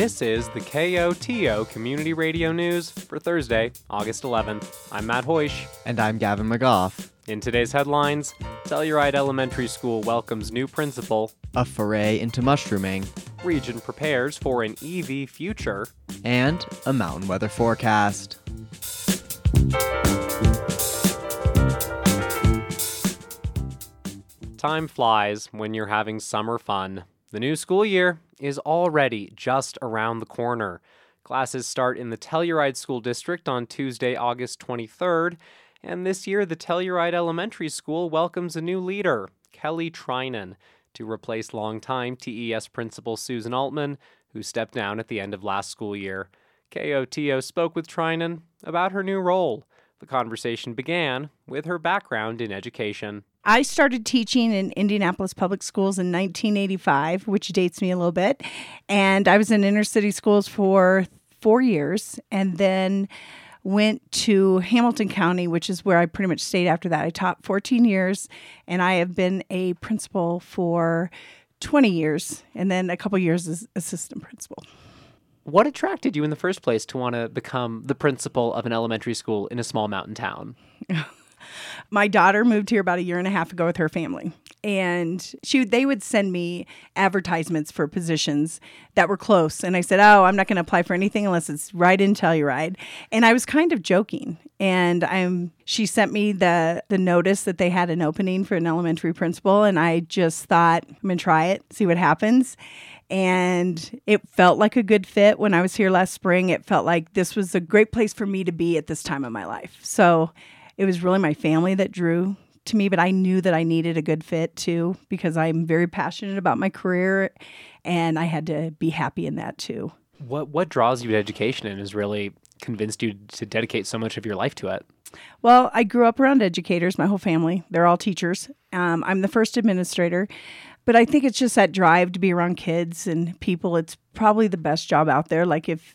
This is the KOTO Community Radio News for Thursday, August 11th. I'm Matt Hoish. And I'm Gavin McGough. In today's headlines, Telluride Elementary School welcomes new principal, A foray into mushrooming, region prepares for an EV future, and a mountain weather forecast. Time flies when you're having summer fun. The new school year is already just around the corner. Classes start in the Telluride School District on Tuesday, August 23rd, and this year the Telluride Elementary School welcomes a new leader, Kelly Trinan, to replace longtime TES principal Susan Altman, who stepped down at the end of last school year. KOTO spoke with Trinan about her new role. The conversation began with her background in education. I started teaching in Indianapolis Public Schools in 1985, which dates me a little bit. And I was in inner city schools for four years and then went to Hamilton County, which is where I pretty much stayed after that. I taught 14 years and I have been a principal for 20 years and then a couple years as assistant principal. What attracted you in the first place to want to become the principal of an elementary school in a small mountain town? my daughter moved here about a year and a half ago with her family. And she they would send me advertisements for positions that were close. And i said oh i'm not going to apply for anything unless it's right in telluride and i was kind of joking. And i'm she sent me the the notice that they had an opening for an elementary principal. And i just thought i'm going to try it see what happens. And it felt like a good fit. When i was here last spring it felt like this was a great place for me to be at this time of my life. So it was really my family that drew to me, but I knew that I needed a good fit too because I'm very passionate about my career and I had to be happy in that too. What what draws you to education and has really convinced you to dedicate so much of your life to it? Well, I grew up around educators, my whole family. They're all teachers. Um, I'm the first administrator, but I think it's just that drive to be around kids and people. It's probably the best job out there. Like if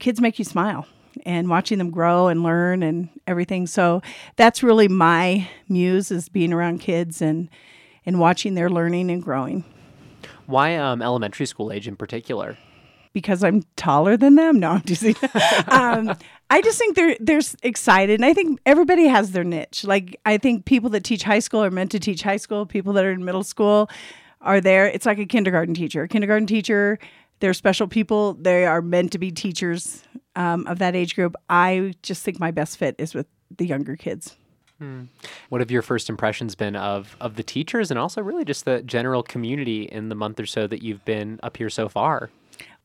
kids make you smile, and watching them grow and learn and everything. So that's really my muse is being around kids and and watching their learning and growing. Why um, elementary school age in particular? Because I'm taller than them. No, I'm just. um, I just think they're they're excited, and I think everybody has their niche. Like I think people that teach high school are meant to teach high school. People that are in middle school are there. It's like a kindergarten teacher. A kindergarten teacher they're special people. They are meant to be teachers um, of that age group. I just think my best fit is with the younger kids. Hmm. What have your first impressions been of of the teachers and also really just the general community in the month or so that you've been up here so far?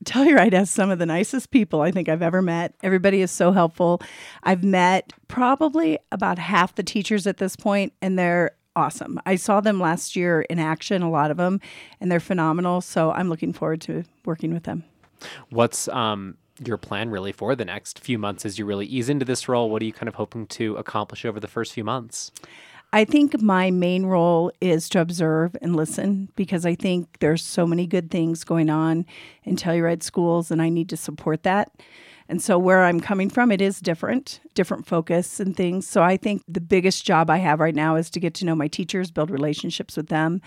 Telluride has some of the nicest people I think I've ever met. Everybody is so helpful. I've met probably about half the teachers at this point, and they're awesome. I saw them last year in action, a lot of them, and they're phenomenal. So I'm looking forward to working with them. What's um, your plan really for the next few months as you really ease into this role? What are you kind of hoping to accomplish over the first few months? I think my main role is to observe and listen because I think there's so many good things going on in Telluride schools, and I need to support that. And so, where I'm coming from, it is different, different focus and things. So, I think the biggest job I have right now is to get to know my teachers, build relationships with them,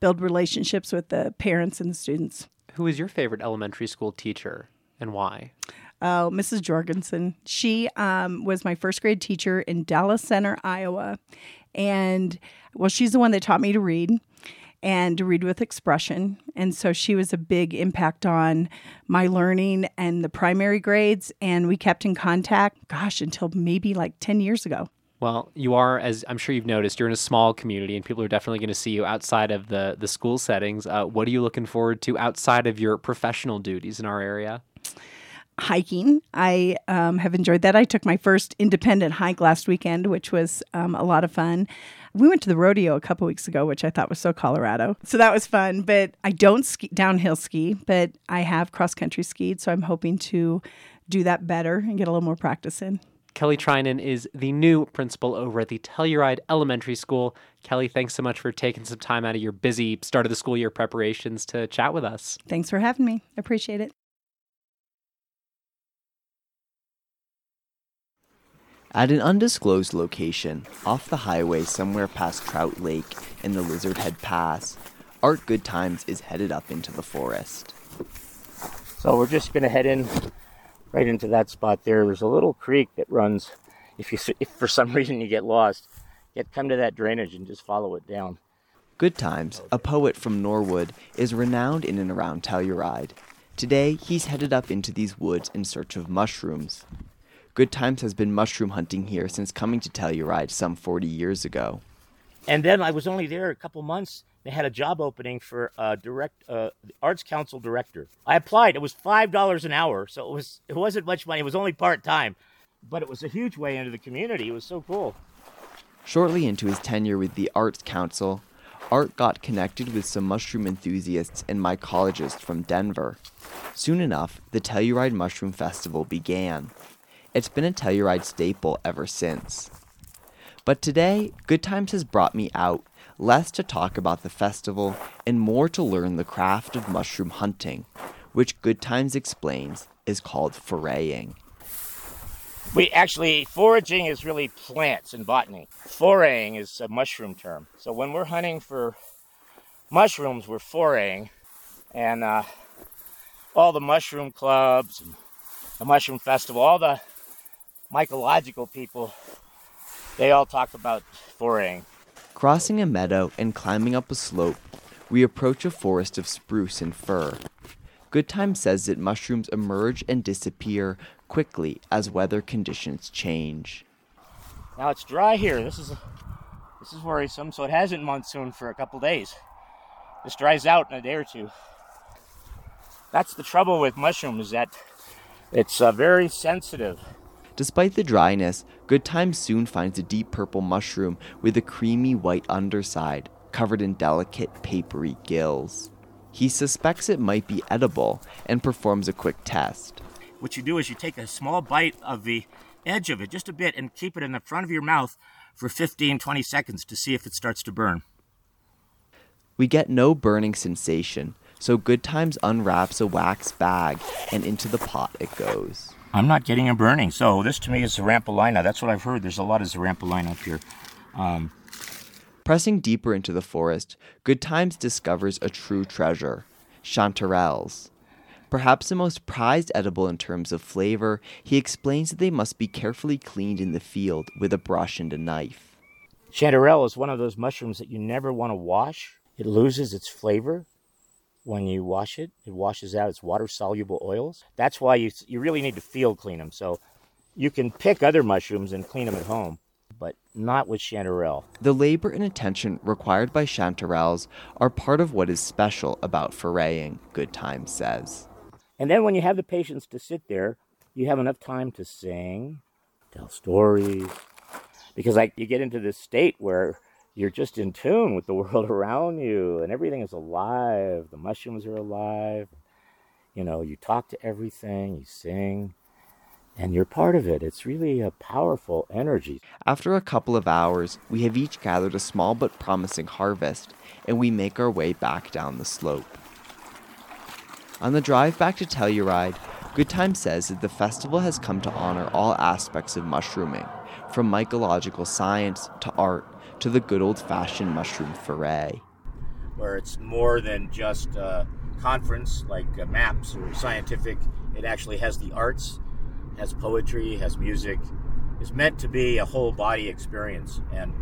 build relationships with the parents and the students. Who is your favorite elementary school teacher and why? Oh, Mrs. Jorgensen. She um, was my first grade teacher in Dallas Center, Iowa. And well, she's the one that taught me to read and read with expression. And so she was a big impact on my learning and the primary grades. And we kept in contact, gosh, until maybe like 10 years ago. Well, you are, as I'm sure you've noticed, you're in a small community, and people are definitely going to see you outside of the the school settings. Uh, what are you looking forward to outside of your professional duties in our area? hiking. I um, have enjoyed that. I took my first independent hike last weekend, which was um, a lot of fun. We went to the rodeo a couple weeks ago, which I thought was so Colorado. So that was fun. But I don't ski downhill ski, but I have cross country skied. So I'm hoping to do that better and get a little more practice in. Kelly Trinan is the new principal over at the Telluride Elementary School. Kelly, thanks so much for taking some time out of your busy start of the school year preparations to chat with us. Thanks for having me. I appreciate it. At an undisclosed location, off the highway somewhere past Trout Lake and the Lizard Head Pass, Art Goodtimes is headed up into the forest. So we're just going to head in right into that spot there. There's a little creek that runs. If you if for some reason you get lost, get come to that drainage and just follow it down. Goodtimes, a poet from Norwood, is renowned in and around Telluride. Today, he's headed up into these woods in search of mushrooms. Goodtimes has been mushroom hunting here since coming to Telluride some 40 years ago. And then I was only there a couple months. They had a job opening for a direct uh, arts council director. I applied. It was five dollars an hour, so it was it wasn't much money. It was only part time, but it was a huge way into the community. It was so cool. Shortly into his tenure with the Arts Council, Art got connected with some mushroom enthusiasts and mycologists from Denver. Soon enough, the Telluride Mushroom Festival began. It's been a Telluride staple ever since. But today, Goodtimes has brought me out, less to talk about the festival and more to learn the craft of mushroom hunting, which Goodtimes explains is called foraying. We actually, foraging is really plants and botany. Foraying is a mushroom term. So when we're hunting for mushrooms, we're foraying. And uh, all the mushroom clubs, and the mushroom festival, all the mycological people they all talk about foraying. Crossing a meadow and climbing up a slope, we approach a forest of spruce and fir. Good Time says that mushrooms emerge and disappear quickly as weather conditions change. Now it's dry here. This is this is worrisome. So it hasn't monsoon for a couple days. This dries out in a day or two. That's the trouble with mushrooms. That it's uh, very sensitive Despite the dryness, Goodtimes soon finds a deep purple mushroom with a creamy white underside, covered in delicate, papery gills. He suspects it might be edible and performs a quick test. What you do is you take a small bite of the edge of it, just a bit, and keep it in the front of your mouth for 15, 20 seconds to see if it starts to burn. We get no burning sensation, so Goodtimes unwraps a wax bag and into the pot it goes. I'm not getting a burning. So this to me is Xerampelina. That's what I've heard. There's a lot of Xerampelina up here. Um, Pressing deeper into the forest, Goodtimes discovers a true treasure chanterelles. Perhaps the most prized edible in terms of flavor, he explains that they must be carefully cleaned in the field with a brush and a knife. Chanterelle is one of those mushrooms that you never want to wash. It loses its flavor when you wash it. It washes out its water soluble oils. That's why you, you really need to field clean them. So you can pick other mushrooms and clean them at home, but not with chanterelle. The labor and attention required by chanterelles are part of what is special about foraying, Goodtimes says. And then when you have the patience to sit there, you have enough time to sing, tell stories, because like you get into this state where you're just in tune with the world around you and everything is alive. The mushrooms are alive. You know, you talk to everything, you sing, and you're part of it. It's really a powerful energy. After a couple of hours, we have each gathered a small but promising harvest, and we make our way back down the slope. On the drive back to Telluride, Good Time says that the festival has come to honor all aspects of mushrooming, from mycological science to art to the good old fashioned mushroom foray. Where it's more than just a conference like uh, maps or scientific, it actually has the arts, has poetry, has music. It's meant to be a whole body experience. And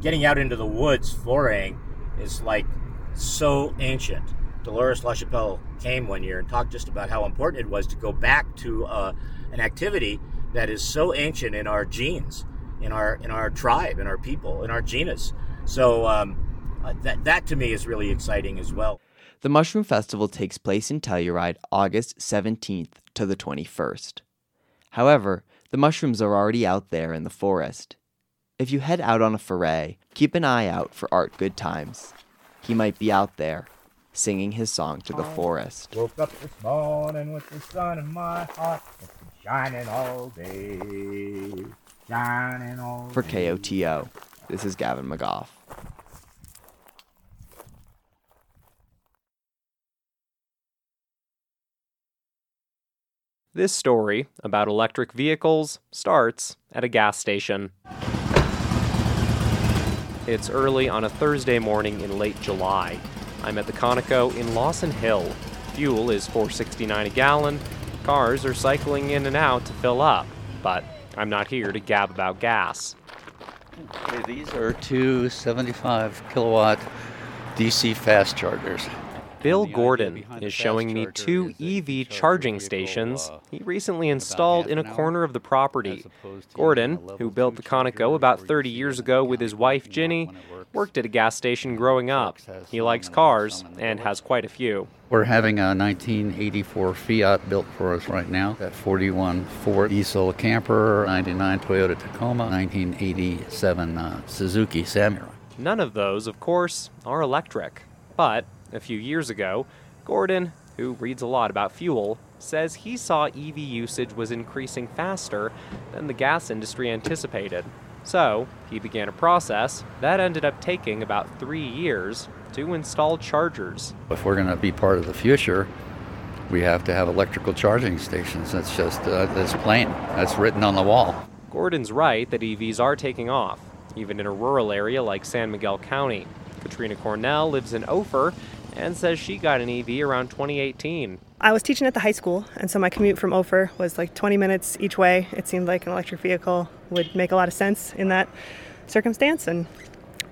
getting out into the woods foraying is like so ancient. Dolores LaChapelle came one year and talked just about how important it was to go back to uh, an activity that is so ancient in our genes in our in our tribe, in our people, in our genus. So um, uh, that that to me is really exciting as well. The Mushroom Festival takes place in Telluride August 17th to the 21st. However, the mushrooms are already out there in the forest. If you head out on a foray, keep an eye out for Art Goodtimes. He might be out there, singing his song to the forest. Woke up this morning with the sun in my heart, it's been shining all day. For KOTO, this is Gavin McGough. This story about electric vehicles starts at a gas station. It's early on a Thursday morning in late July. I'm at the Conoco in Lawson Hill. fuel is 4.69 a gallon, cars are cycling in and out to fill up. But I'm not here to gab about gas. Okay, these are two 75 kilowatt DC fast chargers. Bill Gordon is showing me two is that you EV can charge your charging stations uh, he recently installed in a corner of the property. as opposed to Gordon, using a level who built the Conoco about 30 years ago with his wife Ginny, when it works. Worked at a gas station growing up. He likes cars some in the and has quite a few. We're having a 1984 Fiat built for us right now. That 41 Ford diesel camper, 99 Toyota Tacoma, 1987 uh, Suzuki Samurai. None of those, of course, are electric. But a few years ago, Gordon, who reads a lot about fuel, says he saw EV usage was increasing faster than the gas industry anticipated. So, he began a process that ended up taking about three years to install chargers. If we're going to be part of the future, we have to have electrical charging stations. That's just uh, that's plain. That's written on the wall. Gordon's right that EVs are taking off, even in a rural area like San Miguel County. Katrina Cornell lives in Ophir and says she got an EV around 2018. I was teaching at the high school, and so my commute from Ophir was like 20 minutes each way. It seemed like an electric vehicle would make a lot of sense in that circumstance, and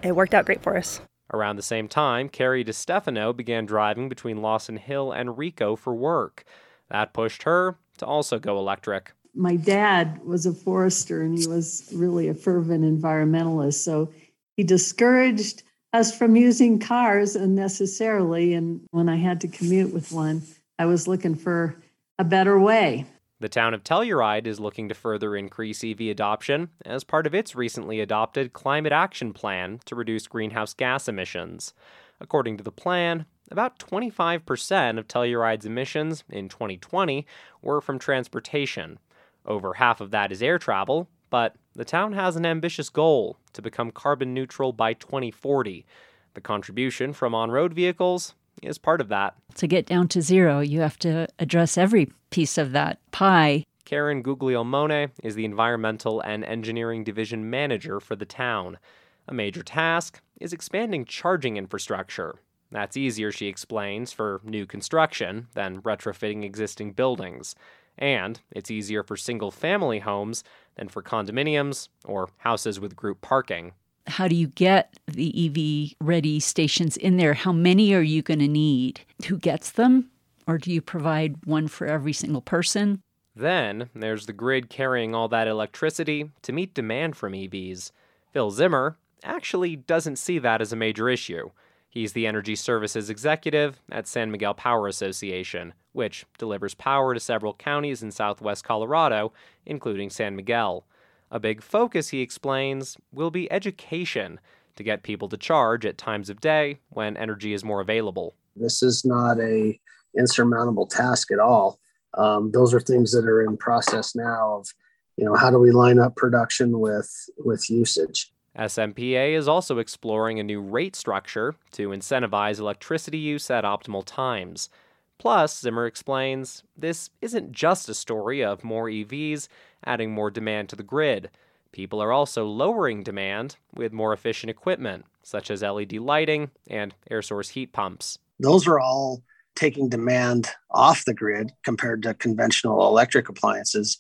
it worked out great for us. Around the same time, Carrie DeStefano began driving between Lawson Hill and Rico for work. That pushed her to also go electric. my dad was a forester and he was really a fervent environmentalist. So he discouraged us from using cars unnecessarily. And when I had to commute with one, I was looking for a better way. The town of Telluride is looking to further increase EV adoption as part of its recently adopted Climate Action Plan to reduce greenhouse gas emissions. According to the plan, about 25% of Telluride's emissions in 2020 were from transportation. Over half of that is air travel, but the town has an ambitious goal to become carbon neutral by 2040. The contribution from on road vehicles is part of that. To get down to zero, you have to address every piece of that pie. Karen Guglielmone is the Environmental and Engineering Division Manager for the town. A major task is expanding charging infrastructure. That's easier, she explains, for new construction than retrofitting existing buildings. And it's easier for single family homes than for condominiums or houses with group parking. How do you get the EV ready stations in there? How many are you going to need? Who gets them? Or do you provide one for every single person? Then there's the grid carrying all that electricity to meet demand from EVs. Phil Zimmer actually doesn't see that as a major issue. He's the energy services executive at San Miguel Power Association, which delivers power to several counties in southwest Colorado, including San Miguel. A big focus, he explains, will be education to get people to charge at times of day when energy is more available. This is not a insurmountable task at all. Um, those are things that are in process now of, you know, how do we line up production with with usage? SMPA is also exploring a new rate structure to incentivize electricity use at optimal times. Plus, Zimmer explains, this isn't just a story of more EVs adding more demand to the grid. People are also lowering demand with more efficient equipment, such as LED lighting and air source heat pumps. Those are all taking demand off the grid compared to conventional electric appliances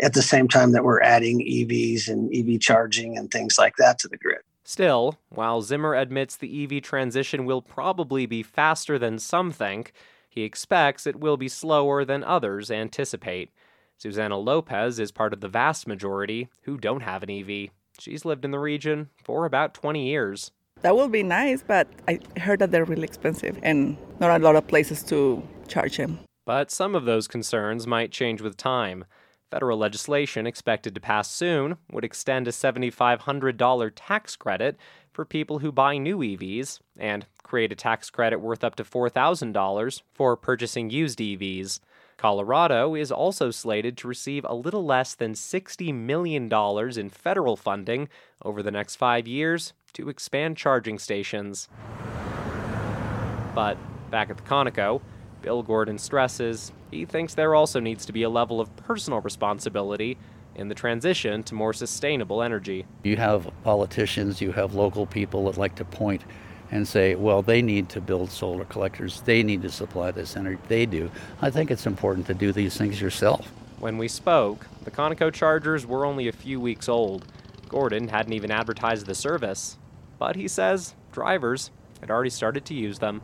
at the same time that we're adding EVs and EV charging and things like that to the grid. Still, while Zimmer admits the EV transition will probably be faster than some think, he expects it will be slower than others anticipate. Susanna Lopez is part of the vast majority who don't have an EV. She's lived in the region for about 20 years. That would be nice, but I heard that they're really expensive and not a lot of places to charge them. But some of those concerns might change with time. Federal legislation expected to pass soon would extend a $7,500 tax credit for people who buy new EVs and create a tax credit worth up to $4,000 for purchasing used EVs. Colorado is also slated to receive a little less than $60 million in federal funding over the next five years to expand charging stations. But back at the Conoco, Bill Gordon stresses he thinks there also needs to be a level of personal responsibility in the transition to more sustainable energy. You have politicians, you have local people that like to point and say, well, they need to build solar collectors, they need to supply this energy, they do. I think it's important to do these things yourself. When we spoke, the Conoco Chargers were only a few weeks old. Gordon hadn't even advertised the service, but he says drivers had already started to use them.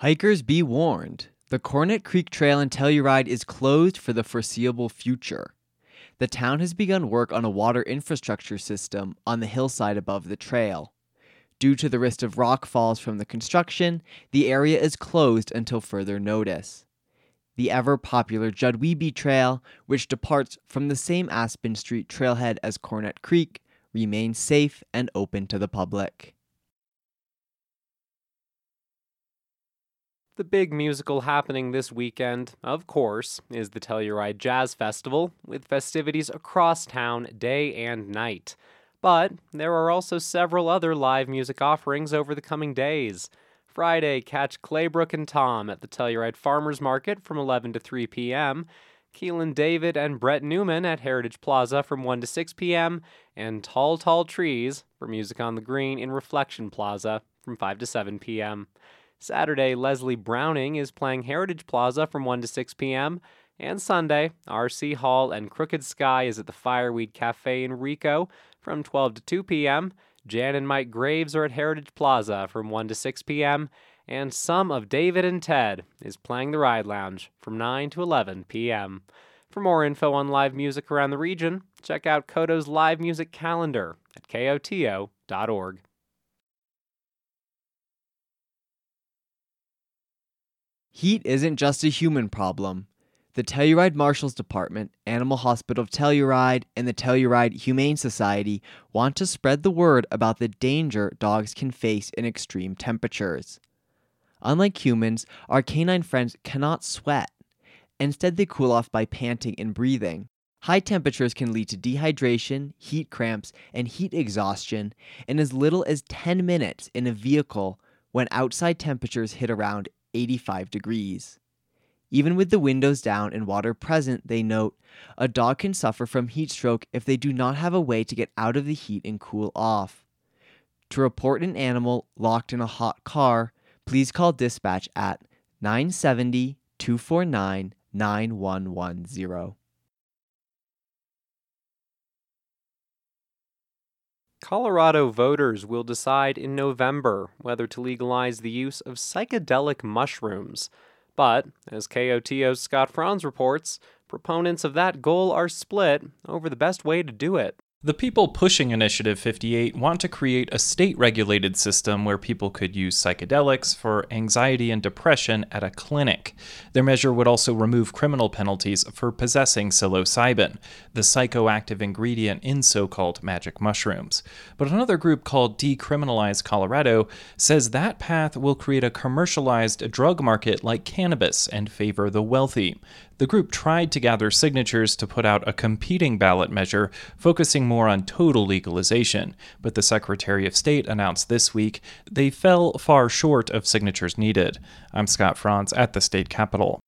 Hikers be warned. The Cornet Creek Trail and Telluride is closed for the foreseeable future. The town has begun work on a water infrastructure system on the hillside above the trail. Due to the risk of rock falls from the construction, the area is closed until further notice. The ever popular Jud Wiebe Trail, which departs from the same Aspen Street trailhead as Cornet Creek, remains safe and open to the public. The big musical happening this weekend, of course, is the Telluride Jazz Festival, with festivities across town day and night. But there are also several other live music offerings over the coming days. Friday, catch Claybrook and Tom at the Telluride Farmers Market from 11 to 3 p.m., Keelan David and Brett Newman at Heritage Plaza from 1 to 6 p.m., and Tall Tall Trees for Music on the Green in Reflection Plaza from 5 to 7 p.m. Saturday, Leslie Browning is playing Heritage Plaza from 1 to 6 p.m. And Sunday, RC Hall and Crooked Sky is at the Fireweed Cafe in Rico from 12 to 2 p.m. Jan and Mike Graves are at Heritage Plaza from 1 to 6 p.m. And some of David and Ted is playing the Ride Lounge from 9 to 11 p.m. For more info on live music around the region, check out KOTO's live music calendar at koto.org. Heat isn't just a human problem. The Telluride Marshals Department, Animal Hospital of Telluride, and the Telluride Humane Society want to spread the word about the danger dogs can face in extreme temperatures. Unlike humans, our canine friends cannot sweat. Instead, they cool off by panting and breathing. High temperatures can lead to dehydration, heat cramps, and heat exhaustion in as little as 10 minutes in a vehicle when outside temperatures hit around 85 degrees. Even with the windows down and water present, they note, a dog can suffer from heat stroke if they do not have a way to get out of the heat and cool off. To report an animal locked in a hot car, please call dispatch at 970 249 9110. Colorado voters will decide in November whether to legalize the use of psychedelic mushrooms. But, as KOTO's Scott Franz reports, proponents of that goal are split over the best way to do it. The people pushing Initiative 58 want to create a state regulated system where people could use psychedelics for anxiety and depression at a clinic. Their measure would also remove criminal penalties for possessing psilocybin, the psychoactive ingredient in so called magic mushrooms. But another group called Decriminalize Colorado says that path will create a commercialized drug market like cannabis and favor the wealthy. The group tried to gather signatures to put out a competing ballot measure focusing more on total legalization, but the Secretary of State announced this week they fell far short of signatures needed. I'm Scott Franz at the state capitol.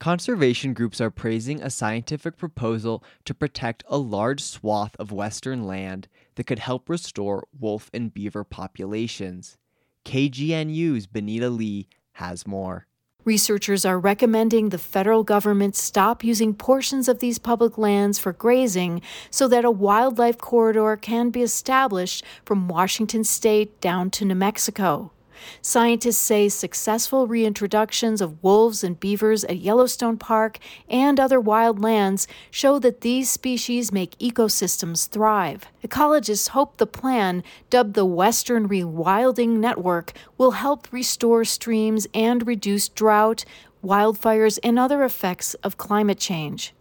Conservation groups are praising a scientific proposal to protect a large swath of western land that could help restore wolf and beaver populations. KGNU's Benita Lee has more. Researchers are recommending the federal government stop using portions of these public lands for grazing so that a wildlife corridor can be established from Washington state down to New Mexico. Scientists say successful reintroductions of wolves and beavers at Yellowstone Park and other wild lands show that these species make ecosystems thrive. Ecologists hope the plan, dubbed the Western Rewilding Network, will help restore streams and reduce drought, wildfires, and other effects of climate change.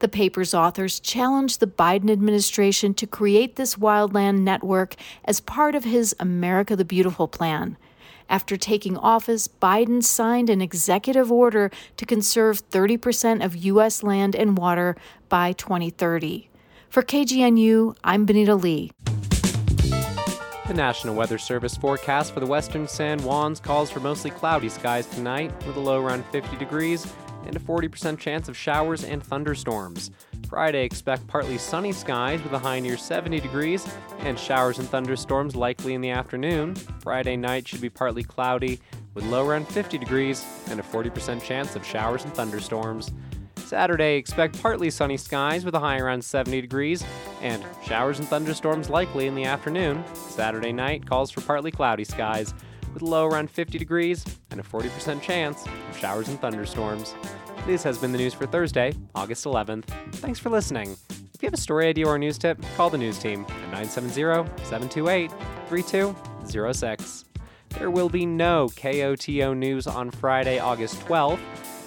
The paper's authors challenged the Biden administration to create this wildland network as part of his America the Beautiful plan. After taking office, Biden signed an executive order to conserve 30% of U.S. land and water by 2030. For KGNU, I'm Benita Lee. The National Weather Service forecast for the western San Juans calls for mostly cloudy skies tonight with a low around 50 degrees. and a 40% chance of showers and thunderstorms. Friday, expect partly sunny skies with a high near 70 degrees and showers and thunderstorms likely in the afternoon. Friday night should be partly cloudy with low around 50 degrees and a 40% chance of showers and thunderstorms. Saturday, expect partly sunny skies with a high around 70 degrees and showers and thunderstorms likely in the afternoon. Saturday night calls for partly cloudy skies with low around 50 degrees and a 40% chance of showers and thunderstorms. This has been the news for Thursday, August 11th. Thanks for listening. If you have a story idea or news tip, call the news team at 970 728 3206. There will be no KOTO news on Friday, August 12th.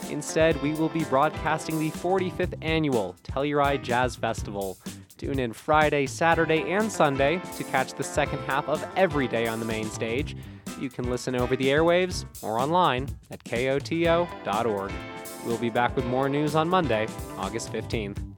Instead, we will be broadcasting the 45th annual Telluride Jazz Festival. Tune in Friday, Saturday, and Sunday to catch the second half of every day on the main stage. You can listen over the airwaves or online at koto.org. We'll be back with more news on Monday, August 15th.